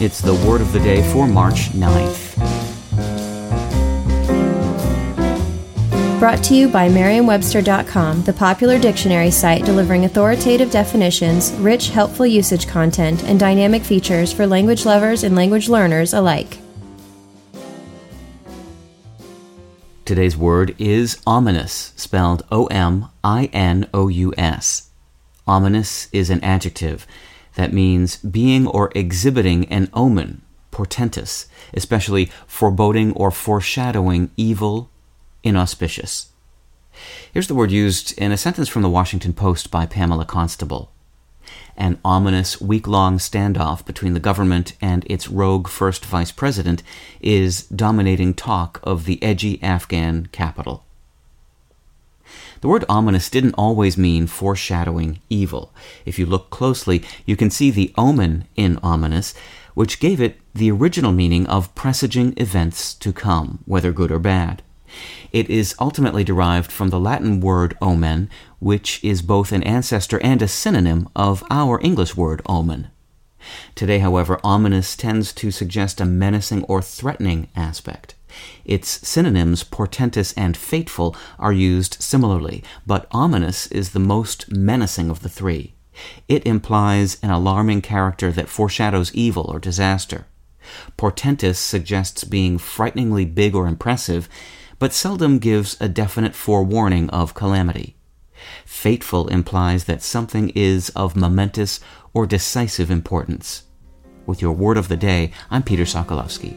It's the word of the day for March 9th. Brought to you by Merriam-Webster.com, the popular dictionary site delivering authoritative definitions, rich, helpful usage content, and dynamic features for language lovers and language learners alike. Today's word is ominous, spelled O M I N O U S. Ominous is an adjective that means being or exhibiting an omen, portentous, especially foreboding or foreshadowing evil, inauspicious. Here's the word used in a sentence from the Washington Post by Pamela Constable. An ominous week long standoff between the government and its rogue first vice president is dominating talk of the edgy Afghan capital. The word ominous didn't always mean foreshadowing evil. If you look closely, you can see the omen in ominous, which gave it the original meaning of presaging events to come, whether good or bad. It is ultimately derived from the Latin word omen, which is both an ancestor and a synonym of our English word omen. Today, however, ominous tends to suggest a menacing or threatening aspect. Its synonyms portentous and fateful are used similarly, but ominous is the most menacing of the three. It implies an alarming character that foreshadows evil or disaster. Portentous suggests being frighteningly big or impressive, but seldom gives a definite forewarning of calamity. Fateful implies that something is of momentous or decisive importance. With your word of the day, I'm Peter Sokolowski.